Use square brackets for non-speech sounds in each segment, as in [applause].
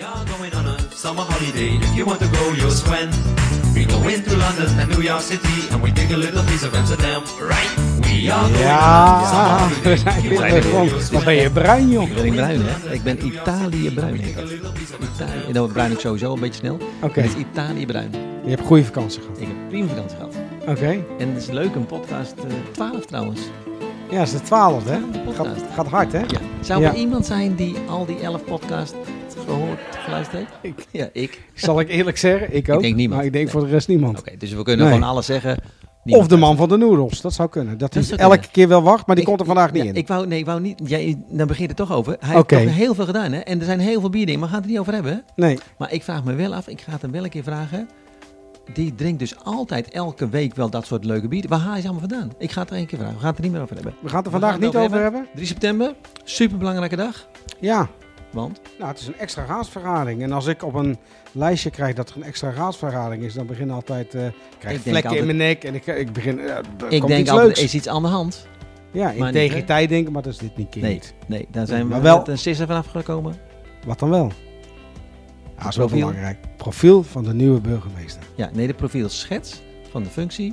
We are going on a summer holiday. If you want to go, you'll swim. We go into London and New York City, and we take a little piece of Amsterdam, right? We are going on a summer Ja, holiday. we [laughs] zijn If you weer to you'll Wat ben je bruin, joh. Ik ben bruin, hè? Ik ben Italië bruin. heet dat. Italië. En dan bruin ik sowieso een beetje snel. Oké, Het is Italië bruin. je hebt goede vakantie gehad. Ik heb prima vakantie gehad. Oké. En het is leuk, een podcast eh 12 trouwens. Ja, het is de twaalfde, hè? Gaat, gaat hard, hè? Ja. Zou Ja. er iemand zijn die al die 11 podcasts gehoord, geluisterd heeft? Ik. Ja, ik. Zal ik eerlijk zeggen, ik ook. denk niemand. Maar ik denk Nee. voor de rest niemand. Oké, dus we kunnen Nee. gewoon alles zeggen. Of de man van de noedels, dat zou kunnen. Dat Dat hij zou elke kunnen. keer wel wacht, maar die Ik- komt er vandaag niet Ja, in. Ik wou, nee, ik wou niet. Jij, dan begint het toch over. Hij Oké. heeft toch heel veel gedaan, hè? En er zijn heel veel bierdingen, maar we gaan het er niet over hebben. Nee, Maar ik vraag me wel af, ik ga het hem wel een keer vragen. Die drinkt dus altijd elke week wel dat soort leuke bieren. Waar haal je ze allemaal vandaan? Ik ga het er één keer vragen. We gaan het er niet meer over hebben. we gaan het er vandaag het niet over hebben. 3 september, super belangrijke dag. Ja, Want nou, het is een extra raadsvergadering. En als ik op een lijstje krijg dat er een extra raadsvergadering is, dan begin altijd, eh ik krijg Ik vlekken in altijd- mijn nek en ik, ik begin, eh, ik denk iets altijd, er is iets aan de hand. Ja, Maar integriteit denken, maar dat is dit niet keer Nee, nee, daar zijn we Maar wel een sisser vanaf gekomen. Wat dan wel? Ja, dat is wel profiel. belangrijk. Profiel van de nieuwe burgemeester. Ja, nee, de profielschets van de functie.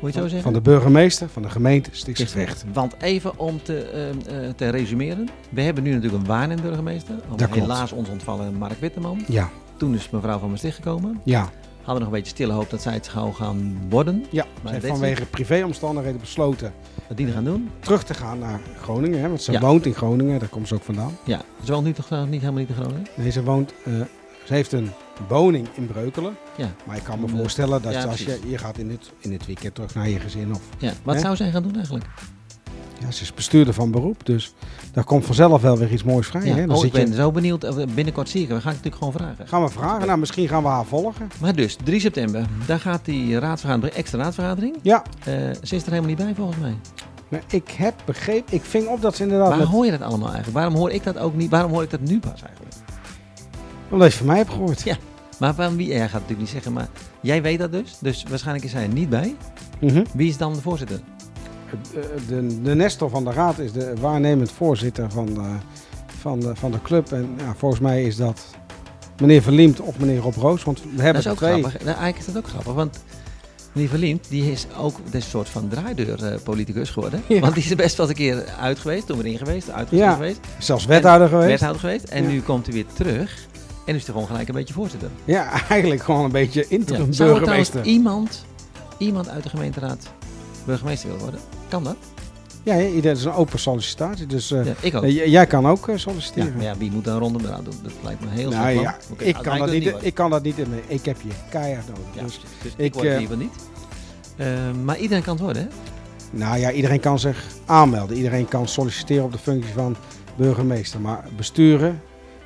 Moet je het zo zeggen? Van de burgemeester van de gemeente Stichtse Want even om te, ehm, eh, te resumeren. We hebben nu natuurlijk een waarnemburgemeester. Dat klopt. Helaas ons ontvallen Mark Witteman. Ja, Toen is mevrouw van Maastricht gekomen. ja, Hadden nog een beetje stille hoop dat zij het zou gaan worden. ja. Maar Zij vanwege privéomstandigheden besloten Wat die gaan doen. terug te gaan naar Groningen. Hè, want ze Ja. woont in Groningen, daar komt ze ook vandaan. Ja, ze woont nu toch eh, niet helemaal niet in Groningen? Nee, ze woont, eh, ze heeft een woning in Breukelen. Ja. Maar ik kan me voorstellen dat Ja, als je, je gaat in dit, in dit weekend terug naar je gezin of... ja. Wat Hè? zou zij gaan doen eigenlijk? Ja, ze is bestuurder van beroep, dus daar komt vanzelf wel weer iets moois vrij. Ja. Hè? Dan Oh, ik zit je- ben zo benieuwd. Eh, Binnenkort zie ik. We gaan het natuurlijk gewoon vragen. Gaan we vragen? Nou, misschien gaan we haar volgen. Maar dus, 3 september. Daar gaat die raadsvergadering, extra raadsvergadering. Ja, Eh, ze is er helemaal niet bij volgens mij. maar ik heb begrepen, ik ving op dat ze inderdaad... Waar Met, hoor je dat allemaal eigenlijk? Waarom hoor ik dat ook niet? Waarom hoor ik dat nu pas eigenlijk? Omdat je van mij hebt gehoord. Ja. Maar van wie? Jij gaat het natuurlijk niet zeggen, maar jij weet dat dus. Dus waarschijnlijk is hij er niet bij. Mhm. Wie is dan de voorzitter? De, de, de Nestor van de Raad is de waarnemend voorzitter van de, van de, van de club. En ja, volgens mij is dat meneer Verliemt of meneer Rob Roos. Want we Dat hebben is er ook twee. grappig. Nou, eigenlijk is dat ook grappig, want meneer Verliemt, die is ook dit soort van draaideur-politicus geworden. Ja. Want die is er best wel eens een keer uit geweest, toen erin geweest, uitgezet Ja. geweest, Zelfs wethouder geweest. wethouder geweest. En nu komt hij weer terug en is hij gewoon gelijk een beetje voorzitter. Ja, [laughs] eigenlijk gewoon een beetje interim er trouwens burgemeester. iemand, iemand uit de gemeenteraad burgemeester willen worden? Kan dat? Ja, ja, ieder is een open sollicitatie. Dus eh, Ja, ik ook. eh, jij kan ook eh, Ja, solliciteren. maar ja, wie moet dan ronde eraan doen? Dat lijkt me heel nou ja, ik, nou, kan dat niet, ik kan dat niet in mijn... Ik heb je keihard nodig. Ja, Dus, dus ik, ik, word eh, liever niet. Eh, maar iedereen kan het worden, hè? nou ja, iedereen kan zich aanmelden. Iedereen kan solliciteren op de functie van burgemeester. Maar besturen,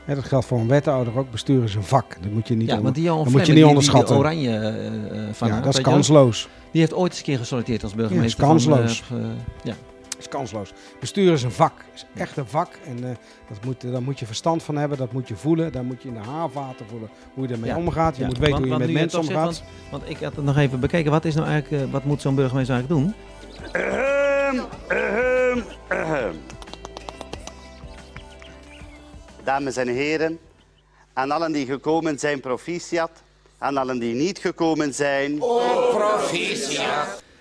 hè, dat geldt voor een wethouder ook, besturen is een vak. Dat moet je niet Ja, onder- die dat moet je niet die- die onderschatten. oranje eh, eh, van ja, dat is kansloos. Die heeft ooit eens een keer gesolliciteerd als burgemeester. Ja, is van, kansloos. eh, eh, ja. Dat is kansloos. Besturen is een vak. is echt een vak. En eh, dat moet, daar moet je verstand van hebben. Dat moet je voelen. Daar moet je in de haarvaten voelen hoe je ermee Ja. omgaat. Je Ja, moet weten want- hoe je met mensen omgaat. zegt, Want, want ik had het nog even bekeken. Wat, is nou eigenlijk, wat moet zo'n burgemeester eigenlijk doen? Dames en heren, aan allen die gekomen zijn, proficiat. Aan allen die niet gekomen zijn,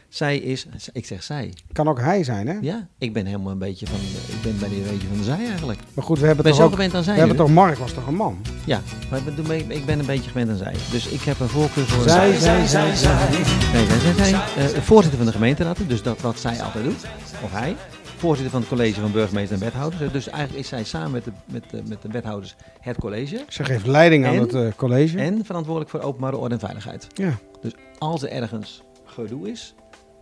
Zij is, ik zeg zij. Kan ook hij zijn, hè? Ja, ik ben helemaal een beetje van, de- ik ben bij een beetje van de zij eigenlijk. Maar goed, we hebben Ik ben toch zo ook... gewend aan We zij hebben nu. toch... Mark was toch een man? Ja, maar ik ben, ik ben een beetje gewend aan zij. Dus ik heb een voorkeur voor... Zij, zij, zij, zij. Nee, zij, zij, zij. Eh, voorzitter van de gemeenteraad, dus dat wat zij altijd doet. Of hij. Voorzitter van het college van burgemeester en wethouders. Dus eigenlijk is zij samen met de, met de, met de wethouders het college. Ze geeft leiding aan het eh, college. En verantwoordelijk voor openbare orde en veiligheid. Ja. Dus als er ergens gedoe is,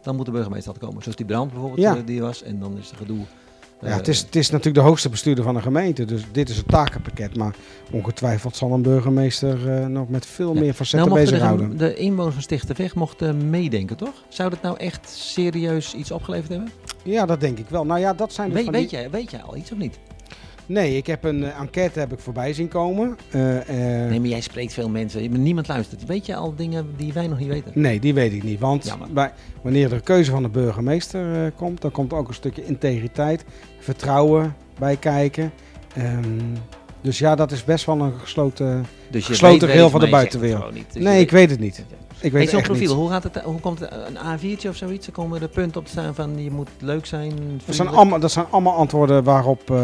dan moet de burgemeester komen. Zoals die brand bijvoorbeeld Ja. eh, die was. En dan is er gedoe. Ja, het, is, het is natuurlijk de hoogste bestuurder van een gemeente. Dus dit is het takenpakket. Maar ongetwijfeld zal een burgemeester eh, nog met veel Ja. meer facetten nou, bezighouden. de, de inwoners van Stichtenweg mochten meedenken, toch? Zou dat nou echt serieus iets opgeleverd hebben? Ja, dat denk ik wel. Nou ja, dat zijn dus Weet, van die- weet, jij, weet jij al iets of niet? Nee, ik heb een eh, enquête heb ik voorbij zien komen. Eh, eh, Nee, maar jij spreekt veel mensen. Niemand luistert. Weet je al dingen die wij nog niet weten? Nee, die weet ik niet. Want bij, wanneer er keuze van de burgemeester komt, dan komt ook een stukje integriteit, vertrouwen bij kijken. Ehm, Dus ja, dat is best wel een gesloten... Dus je Gesloten weet, geheel weet, van de buitenwereld. Dus nee, ik weet het niet. Ik weet Hey, zo'n profiel, niet. hoe, gaat het, hoe komt het? Een A4'tje of zoiets? Er komen er punten op te staan van je moet leuk zijn. Dat zijn, allemaal, dat zijn allemaal antwoorden waarop, eh,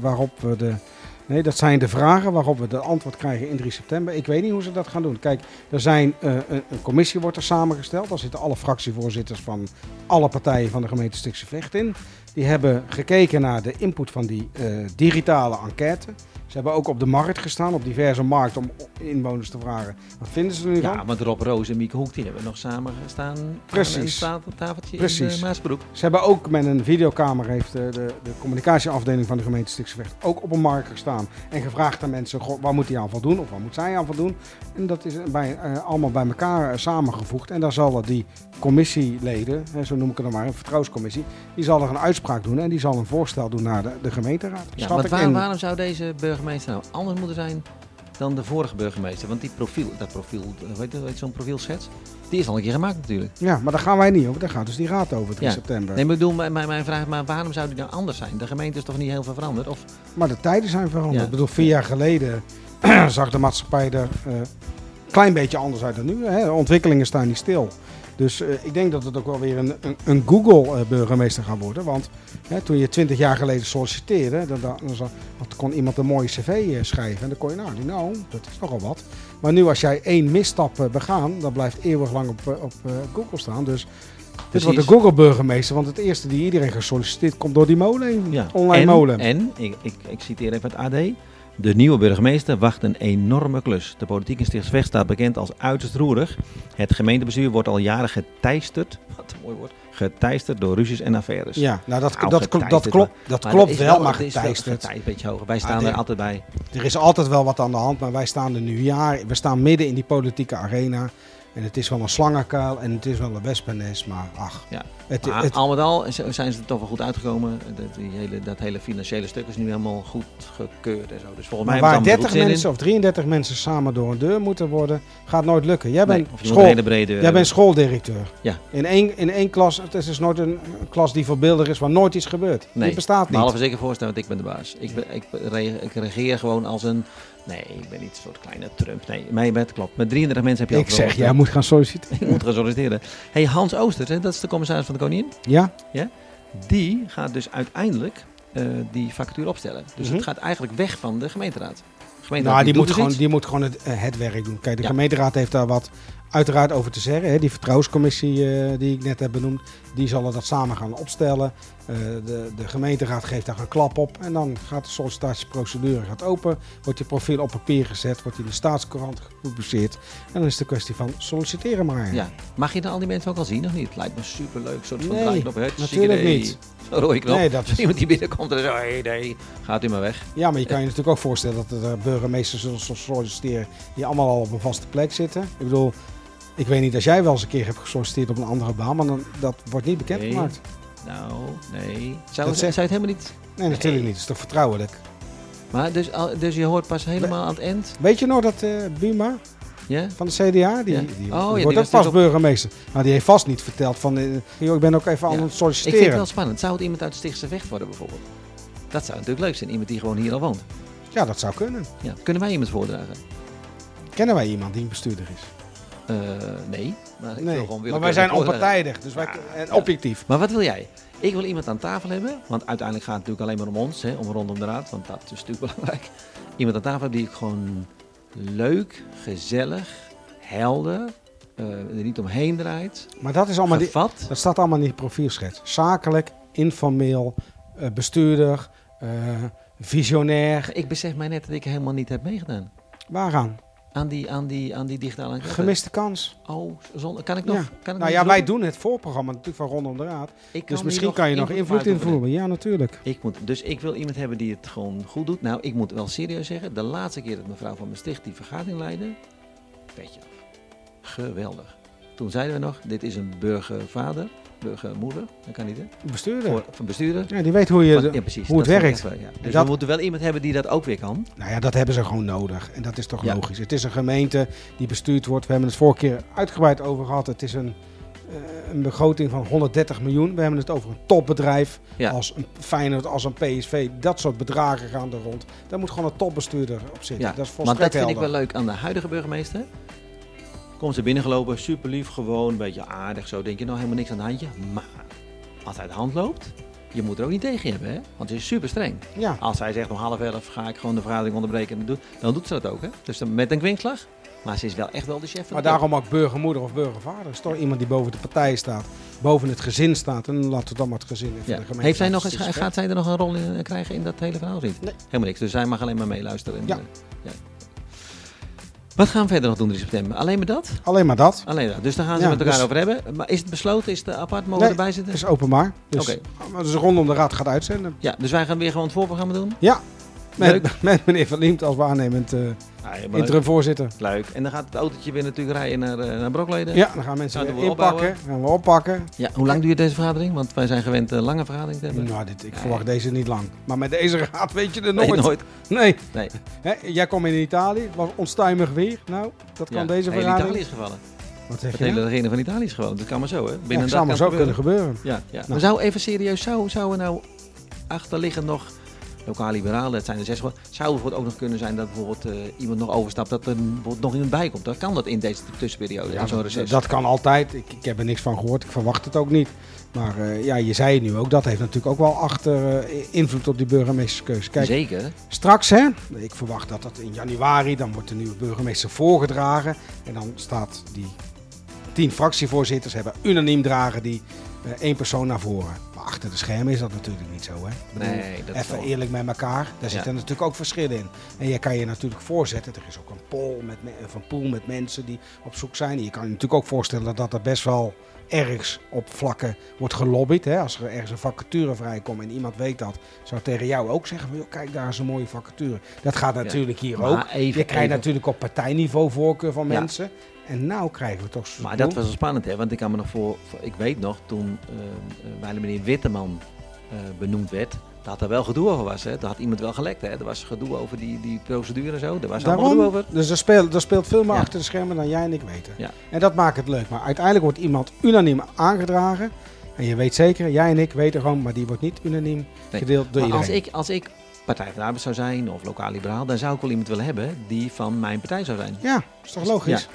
waarop we de... Nee, dat zijn de vragen waarop we de antwoord krijgen in 3 september. Ik weet niet hoe ze dat gaan doen. Kijk, er zijn, eh, een, een commissie wordt er samengesteld. Daar zitten alle fractievoorzitters van alle partijen van de gemeente Stikse Vecht in. Die hebben gekeken naar de input van die eh, digitale enquête. Ze hebben ook op de markt gestaan, op diverse markten, om inwoners te vragen. Wat vinden ze er nu van? Ja, want Rob Roos en Mieke Hoek die hebben nog samen gestaan Precies. aan een tafeltje Precies. in de Maasbroek. Ze hebben ook met een videokamer, heeft de, de, de communicatieafdeling van de gemeente Stiksvecht ook op een markt gestaan. En gevraagd aan mensen, goh, waar moet hij aan voldoen of waar moet zij aan voldoen? En dat is bij, eh, allemaal bij elkaar eh, samengevoegd. En daar zal die commissieleden, hè, zo noem ik het dan maar, een vertrouwenscommissie, die zal er een uitspraak doen en die zal een voorstel doen naar de, de gemeenteraad. Ja, waar- En- waarom zou deze burgemeester nou anders moeten zijn dan de vorige burgemeester? Want die profiel, dat profiel, heet, hoe heet zo'n profielschets? Die is al een keer gemaakt natuurlijk. Ja, maar daar gaan wij niet over. Daar gaat dus die raad over 3 Ja. september. Nee, maar ik bedoel, mijn, mijn vraag is, maar waarom zou die nou anders zijn? De gemeente is toch niet heel veel veranderd? Of, Maar de tijden zijn veranderd. Ja. Ik bedoel, vier jaar geleden [clears throat] zag de maatschappij er een klein beetje anders uit dan nu. Hè. De ontwikkelingen staan niet stil. Dus eh, ik denk dat het ook wel weer een, een, een Google-burgemeester gaat worden. Want hè, toen je twintig jaar geleden solliciteerde, dan, dan, kon iemand een mooie cv eh, schrijven. En dan kon je, nou, die, nou, dat is nogal wat. Maar nu als jij één misstap eh, begaan, dan blijft eeuwig lang op, eh, op eh, Google staan. Dus dit wordt de Google-burgemeester. Want het eerste die iedereen gesolliciteerd komt door die molen heen. ja. Online en, molen. En, ik, ik, ik citeer even het AD. De nieuwe burgemeester wacht een enorme klus. De politiek in Stichtsvecht staat bekend als uiterst roerig. Het gemeentebestuur wordt al jaren geteisterd. Wat een mooi woord. Geteisterd door ruzies en affaires. Ja, nou dat, Nou, dat, kl- dat, klopt, dat Maar klopt wel, maar er geteisterd. een beetje hoger. Wij staan Ah, er altijd bij. Er is altijd wel wat aan de hand, maar wij staan er nu jaar. We staan midden in die politieke arena. En het is wel een slangenkuil en het is wel een wespennest, maar ach. Ja. Het, Maar het, al met al zijn ze er toch wel goed uitgekomen. Dat, die hele, dat hele financiële stuk is nu helemaal goed gekeurd en zo. Dus volgens mij waar ze allemaal 30 er goed zin in. mensen of 33 mensen samen door een deur moeten worden, gaat nooit lukken. Jij bent, Nee, school, hele brede jij bent schooldirecteur. Ja. In één, in één klas, het is dus nooit een, klas die voorbeeldig is waar nooit iets gebeurt. Nee, Die bestaat niet. Behalve zeker voorstellen, want ik ben de baas. Ik, ben, ik, ik regeer gewoon als een... Nee, ik ben niet een soort kleine Trump. Nee, mij bent klopt. Met 33 mensen heb je Ik al zeg, verloren. jij moet gaan solliciteren. [laughs] Ik moet gaan solliciteren. hey, Hans Oosters, hè, dat is de commissaris van de Koningin. Ja? Die gaat dus uiteindelijk eh, die vacature opstellen. Dus Mhm. het gaat eigenlijk weg van de gemeenteraad. De gemeenteraad Nou, die moet, dus gewoon, iets. die moet gewoon het, eh, het werk doen. Kijk, de Ja. gemeenteraad heeft daar wat uiteraard over te zeggen. Hè. Die vertrouwenscommissie eh, die ik net heb benoemd, die zullen dat samen gaan opstellen. Eh, de, de gemeenteraad geeft daar een klap op. En dan gaat de sollicitatieprocedure gaat open. Wordt je profiel op papier gezet, wordt in de staatskrant gepubliceerd. En dan is het de kwestie van solliciteren maar. Ja. Mag je dan al die mensen ook al zien of niet? Lijkt me superleuk. Soort van Nee, draaiknop. Hartstikke natuurlijk idee. niet. Zo'n rode knop. Nee, dat is- Iemand die binnenkomt en zegt, oh, hey, nee, gaat u maar weg. Ja, maar je kan je natuurlijk ook voorstellen dat er burgemeesters zullen solliciteren die allemaal al op een vaste plek zitten. Ik bedoel, ik weet niet als jij wel eens een keer hebt gesolliciteerd op een andere baan, maar dan, dat wordt niet bekendgemaakt. Nou, nee. Zou, Dat zou je het helemaal niet... Nee, natuurlijk niet. Het is toch vertrouwelijk. Maar dus, dus je hoort pas helemaal aan het eind? Weet je nog dat eh Buma Ja? van de CDA, die, Ja. die, Oh, die ja, wordt die ook pas dus op- burgemeester. Nou, die heeft vast niet verteld van, eh, joh, ik ben ook even Ja. aan het Ik solliciteren. vind het wel spannend. Zou het iemand uit Stichtse Vecht worden bijvoorbeeld? Dat zou natuurlijk leuk zijn. Iemand die gewoon hier al woont. Ja, dat zou kunnen. Ja. Kunnen wij iemand voordragen? Kennen wij iemand die een bestuurder is? Eh, nee. Maar, ik wil Nee, gewoon maar wij zijn onpartijdig, dus wij, Ja. en Ja. objectief. Maar wat wil jij? Ik wil iemand aan tafel hebben, want uiteindelijk gaat het natuurlijk alleen maar om ons, hè, om rondom de raad, want dat is natuurlijk [laughs] belangrijk. Iemand aan tafel hebben die ik gewoon leuk, gezellig, helder, eh, er niet omheen draait, Maar dat is allemaal... Die, dat staat allemaal in die profielschets. Zakelijk, informeel, eh, bestuurder, eh, visionair. Ik besef mij net dat ik helemaal niet heb meegedaan. Waaraan? Aan die, aan die, aan die digitale enquête. Gemiste kans. Oh, zonder, kan ik nog? Ja. Kan ik Nou nog ja, wij doen? het voorprogramma natuurlijk van Rondom de Raad. Dus misschien kan je nog invloed invloeden. Ja, natuurlijk. Ik moet, dus ik wil iemand hebben die het gewoon goed doet. Nou, ik moet wel serieus zeggen, de laatste keer dat mevrouw van Sticht die vergadering leidde, petje af. Geweldig. Toen zeiden we nog, dit is een burgervader, burgermoeder, dat kan niet hè, Bestuurder. voor, van bestuurder. Ja, die weet hoe, je, ja, precies. hoe het werkt. wel, ja. Dus dat- we moeten wel iemand hebben die dat ook weer kan. Nou ja, dat hebben ze gewoon nodig. En dat is toch Ja. logisch. Het is een gemeente die bestuurd wordt. We hebben het vorige keer uitgebreid over gehad. Het is een, eh, een begroting van 130 miljoen. We hebben het over een topbedrijf Ja. als een Feyenoord, als een PSV. Dat soort bedragen gaan er rond. Daar moet gewoon een topbestuurder op zitten. Ja, dat is volstrekt dat vind ik wel leuk aan de huidige burgemeester. Komt ze binnengelopen, super lief, gewoon een beetje aardig. Zo denk je nou helemaal niks aan de handje. Maar als hij de hand loopt, je moet er ook niet tegen hebben, hè? Want ze is super streng. Ja, Als hij zegt om half elf ga ik gewoon de vergadering onderbreken, en dan doet ze dat ook, hè? Dus dan met een kwinkslag. Maar ze is wel echt wel de chef van maar de daarom ook burgermoeder of burgervader. Is toch iemand die boven de partij staat, boven het gezin staat. En laten we dan maar het gezin even Ja. de gemeente. Heeft zij nog eens, gaat zij er nog een rol in eh, krijgen in dat hele verhaal? niet? Nee. Helemaal niks. Dus zij mag alleen maar meeluisteren. En, Ja. eh, ja. Wat gaan we verder nog doen 3 september? Alleen maar dat? Alleen maar dat. Alleen dat. Dus daar gaan ze Ja, met elkaar dus- over hebben. Maar is het besloten? Is het apart? Mogen Nee, erbij zitten? Het is openbaar. Dus, Oké. dus rondom de raad gaat uitzenden. Ja, dus wij gaan weer gewoon het voorprogramma doen? Ja, [laughs] met, meneer Van Liemt als waarnemend eh Ja, leuk. interim voorzitter. leuk. En dan gaat het autootje weer natuurlijk rijden naar, eh, naar Brokleden. Ja, dan gaan mensen Gaan we weer inpakken. Gaan we oppakken. Ja, Hoe lang duurt deze vergadering? Want wij zijn gewend een lange vergadering te hebben. Nou, dit, ik Nee. verwacht deze niet lang. Maar met deze raad weet je er Nee, nooit. nooit. Nee. Nee. Hè, jij komt in Italië, het was onstuimig weer. Nou, dat kan Ja, deze vergadering. Italië is gevallen. Wat zeg Het je? hele regering van Italië is gewoon. Dat kan maar zo, hè? Binnen het een zou maar zo kunnen gebeuren. Ja, ja. Nou. Maar zou even serieus, zou, zou er nou achterliggend nog lokaal liberaal, dat zijn er zes zou bijvoorbeeld ook nog kunnen zijn dat bijvoorbeeld eh, iemand nog overstapt, dat er bijvoorbeeld nog iemand bij komt. Dat kan dat in deze tussenperiode, Ja, zo'n dat, reces. dat kan altijd. Ik, ik heb er niks van gehoord. Ik verwacht het ook niet. Maar eh, ja, je zei het nu ook. Dat heeft natuurlijk ook wel achter eh, invloed op die burgemeesterskeuze. Kijk, Zeker. straks hè. Ik verwacht dat dat in januari. Dan wordt de nieuwe burgemeester voorgedragen. En dan staat die tien fractievoorzitters hebben unaniem dragen die één persoon naar voren. Achter de schermen is dat natuurlijk niet zo hè. Bedoel, Nee, dat is Even wel- eerlijk met elkaar. Daar zitten Ja. natuurlijk ook verschillen in. En je kan je natuurlijk voorzetten. Er is ook een poll met, een pool met mensen die op zoek zijn. Je kan je natuurlijk ook voorstellen dat er best wel ergens op vlakken wordt gelobbyd. Hè? Als er ergens een vacature vrijkomt en iemand weet dat, zou tegen jou ook zeggen: van, "Joh, kijk, daar is een mooie vacature. Dat gaat natuurlijk hier ook. even- je krijgt even- natuurlijk op partijniveau voorkeur van Ja. mensen. En nou krijgen we toch. Maar dat was wel spannend, hè? Want ik kan me nog voor, voor- ik weet nog, toen uh, de meneer Witteman eh, benoemd werd, dat er wel gedoe over was, hè? Daar had iemand wel gelekt, hè? Er was gedoe over die, die procedure en zo. Er was allemaal gedoe Daarom, over. dus er speelt, er speelt veel meer Ja. achter de schermen dan jij en ik weten. Ja. En dat maakt het leuk. Maar uiteindelijk wordt iemand unaniem aangedragen. En je weet zeker, jij en ik weten gewoon, maar die wordt niet unaniem Nee. gedeeld door Maar als iedereen. ik, als ik Partij van de Arbeid zou zijn of lokaal liberaal, dan zou ik wel iemand willen hebben die van mijn partij zou zijn. Ja, is toch logisch?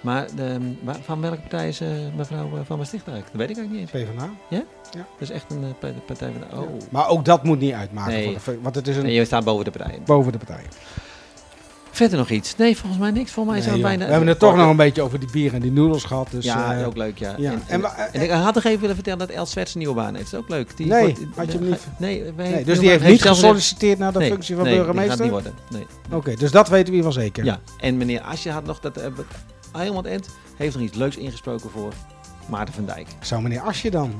Maar de, wa- van welke partij is eh, mevrouw eh, van Maastricht eigenlijk? Dat weet ik eigenlijk niet eens. PvdA. Dat is echt een eh, pa- partij van de... Oh. Maar ook dat moet niet uitmaken. Nee. Voor de, want het is een En je staat boven de partijen. boven de partij. Verder nog iets? Nee, volgens mij niks. Volgens mij Nee, is bijna... We hebben het toch nog een beetje over die bier en die noedels gehad. Dus, ja, ook leuk, ja. ja. En, En en, wa- en ik had nog even willen vertellen dat Els Swerts een nieuwe baan heeft. Dat is ook leuk. Die Nee, wordt- had je hem niet- Nee, nee, dus die heeft niet gesolliciteerd naar de Nee, functie van nee, die burgemeester? gaat niet worden. Nee. Oké, dus dat weten we in ieder geval zeker. Ja, en meneer Asje had nog, dat het eind, heeft nog iets leuks ingesproken voor Maarten van Dijk. Zou meneer Asje dan?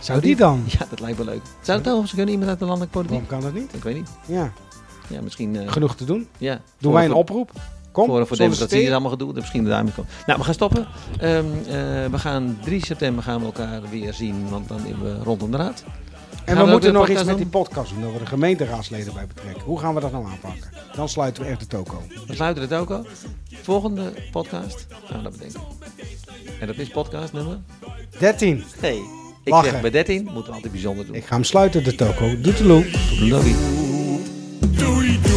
Zou die dan? [laughs] Ja, dat lijkt me leuk. Zou het overigens kunnen, iemand uit de landelijke politiek? Waarom kan dat niet? Ik weet niet. Ja, Ja, misschien... eh, genoeg te doen. ja, Doen wij een oproep? Kom, Voor, voor democratie is allemaal gedoe. Misschien daarmee komen. Nou, we gaan stoppen. Ehm, eh, we gaan 3 september gaan we elkaar weer zien, want dan hebben we rondom de raad. En we moeten nog iets met die podcast doen, dat we de gemeenteraadsleden bij betrekken. Hoe gaan we dat nou aanpakken? Dan sluiten we echt de toko. We sluiten het ook al. Volgende podcast gaan we dat bedenken. En dat is podcast nummer? 13. Nee. Ik Lachen. zeg bij 13 moeten we altijd bijzonder doen. Ik ga hem sluiten, de toko. Doeteloe. Love you. Do